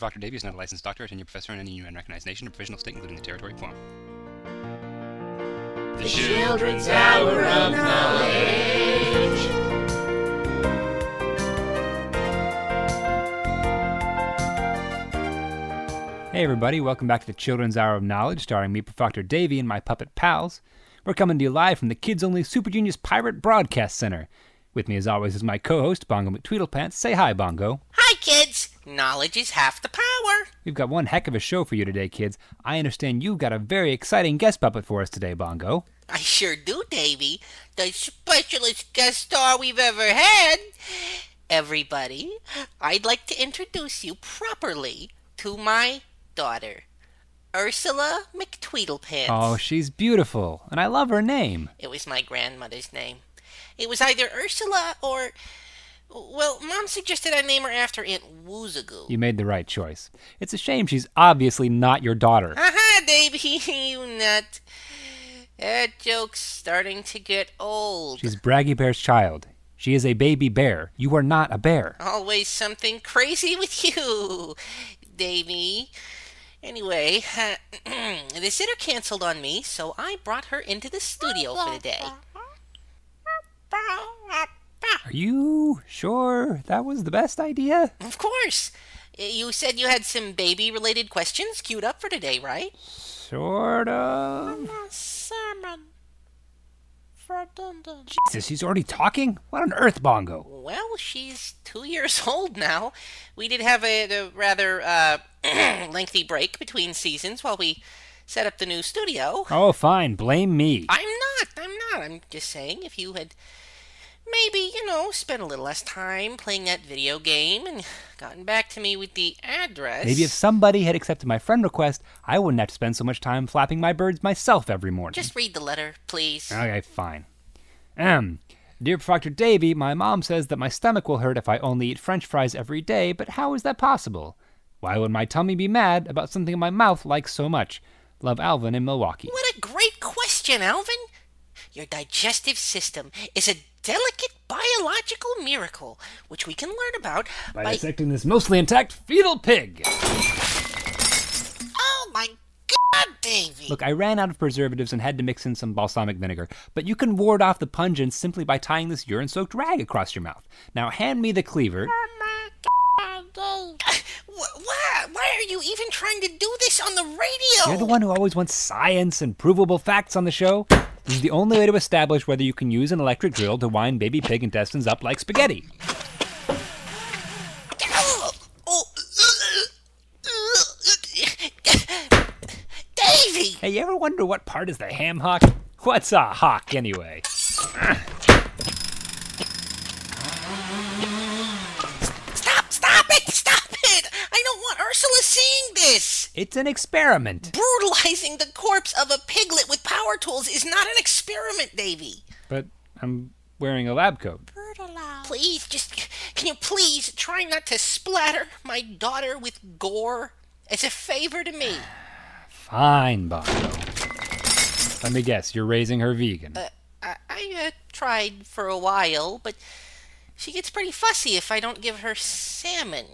Proctor Davey is not a licensed doctor or tenured professor in any UN recognized nation or provisional state, including the territory form. The Children's Hour of Knowledge. Hey everybody, welcome back to the Children's Hour of Knowledge, starring me, Proctor Davey, and my puppet pals. We're coming to you live from the Kids Only Super Genius Pirate Broadcast Center. With me, as always, is my co-host Bongo McTweedlepants. Say hi, Bongo. Hi, kids! Knowledge is half the power. We've got one heck of a show for you today, kids. I understand you've got a very exciting guest puppet for us today, Bongo. I sure do, Davey. The specialist guest star we've ever had. Everybody, I'd like to introduce you properly to my daughter, Ursula McTweedlepants. Oh, she's beautiful, and I love her name. It was my grandmother's name. It was either Ursula or. Well, Mom suggested I name her after Aunt Woozagoo. You made the right choice. It's a shame she's obviously not your daughter. Aha, Davey, you nut. That joke's starting to get old. She's Braggy Bear's child. She is a baby bear. You are not a bear. Always something crazy with you, Davey. Anyway, uh, the sitter canceled on me, so I brought her into the studio for the day. Are you sure that was the best idea? Of course. You said you had some baby related questions queued up for today, right? Sort of. Salmon. For Dun Dun. Jesus, he's already talking? What on earth, Bongo? Well, she's two years old now. We did have a, a rather uh, lengthy break between seasons while we set up the new studio. Oh, fine. Blame me. I'm not. I'm not. I'm just saying if you had maybe, you know, spent a little less time playing that video game and gotten back to me with the address. Maybe if somebody had accepted my friend request, I wouldn't have to spend so much time flapping my birds myself every morning. Just read the letter, please. Okay, fine. Um, dear Proctor Davey, my mom says that my stomach will hurt if I only eat French fries every day, but how is that possible? Why would my tummy be mad about something my mouth likes so much? Love Alvin in Milwaukee. What a great question, Alvin. Your digestive system is a delicate biological miracle which we can learn about By by. dissecting this mostly intact fetal pig. Oh my god, Davey! Look, I ran out of preservatives and had to mix in some balsamic vinegar, but you can ward off the pungence simply by tying this urine soaked rag across your mouth. Now hand me the cleaver. Oh, Wh- why, why are you even trying to do this on the radio? You're the one who always wants science and provable facts on the show. This is the only way to establish whether you can use an electric drill to wind baby pig intestines up like spaghetti. Davey! Hey, you ever wonder what part is the ham hock? What's a hock, anyway? Stop! Stop it! Stop it! I don't want Ursula seeing this! It's an experiment. Brutalizing the corpse of a piglet with power tools is not an experiment, Davey. But I'm wearing a lab coat. Brutalize. Please, just can you please try not to splatter my daughter with gore as a favor to me? Fine, Bongo. Let me guess, you're raising her vegan. I, I uh, tried for a while, but she gets pretty fussy if I don't give her salmon.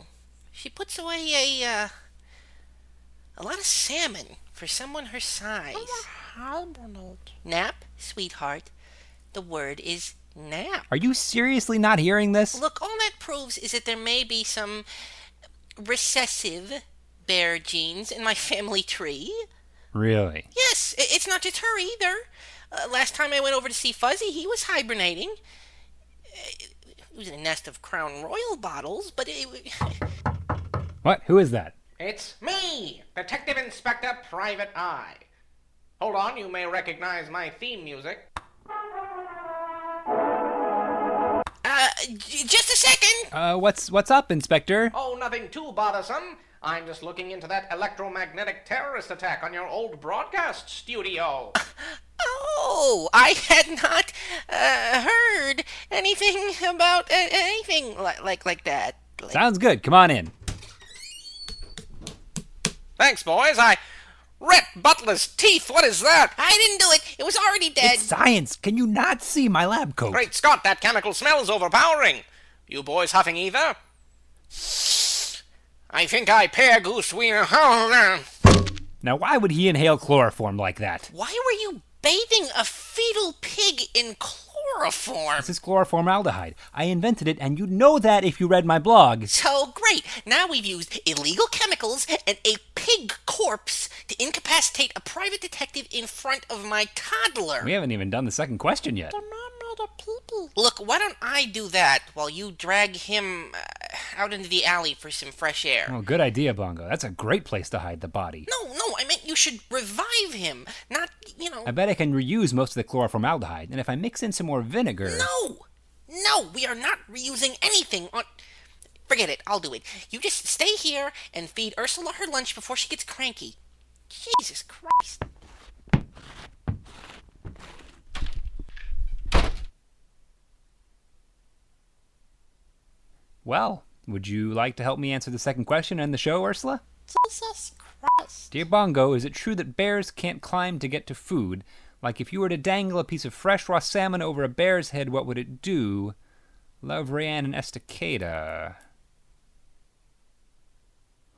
She puts away a uh, a lot of salmon for someone her size. Hibernate. Nap, sweetheart. The word is nap. Are you seriously not hearing this? Look, all that proves is that there may be some recessive bear genes in my family tree. Really? Yes, i- it's not just her either. Uh, last time I went over to see Fuzzy, he was hibernating. Uh, It was in a nest of Crown Royal bottles, but it. What? Who is that? It's me, Detective Inspector Private Eye. Hold on, you may recognize my theme music. Uh, j- just a second! Uh, what's what's up, Inspector? Oh, nothing too bothersome. I'm just looking into that electromagnetic terrorist attack on your old broadcast studio. Oh, I had not uh, heard anything about uh, anything li- like like that. Like- Sounds good. Come on in. Thanks, boys. I. Rhett Butler's teeth, what is that? I didn't do it. It was already dead. It's science. Can you not see my lab coat? Great Scott, that chemical smells overpowering. You boys huffing ether? I think I pear goose we Now, why would he inhale chloroform like that? Why were you bathing a fetal pig in chloroform? This is chloroformaldehyde. I invented it, and you'd know that if you read my blog. So great! Now we've used illegal chemicals and a pig corpse to incapacitate a private detective in front of my toddler. We haven't even done the second question yet. The man a pee-pee. Look, why don't I do that while you drag him uh, out into the alley for some fresh air? Oh, good idea, Bongo. That's a great place to hide the body. No, no, I meant you should revive him, not, you know. I bet I can reuse most of the chloroformaldehyde, and if I mix in some more vinegar. No! No, we are not reusing anything on. Forget it, I'll do it. You just stay here and feed Ursula her lunch before she gets cranky. Jesus Christ. Well, would you like to help me answer the second question and the show, Ursula? Jesus Christ. Dear Bongo, is it true that bears can't climb to get to food? Like if you were to dangle a piece of fresh raw salmon over a bear's head, what would it do? Love Rayanne and Estacada.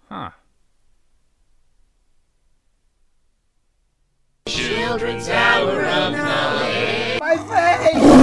Huh. Children's Hour of Knowledge. My face!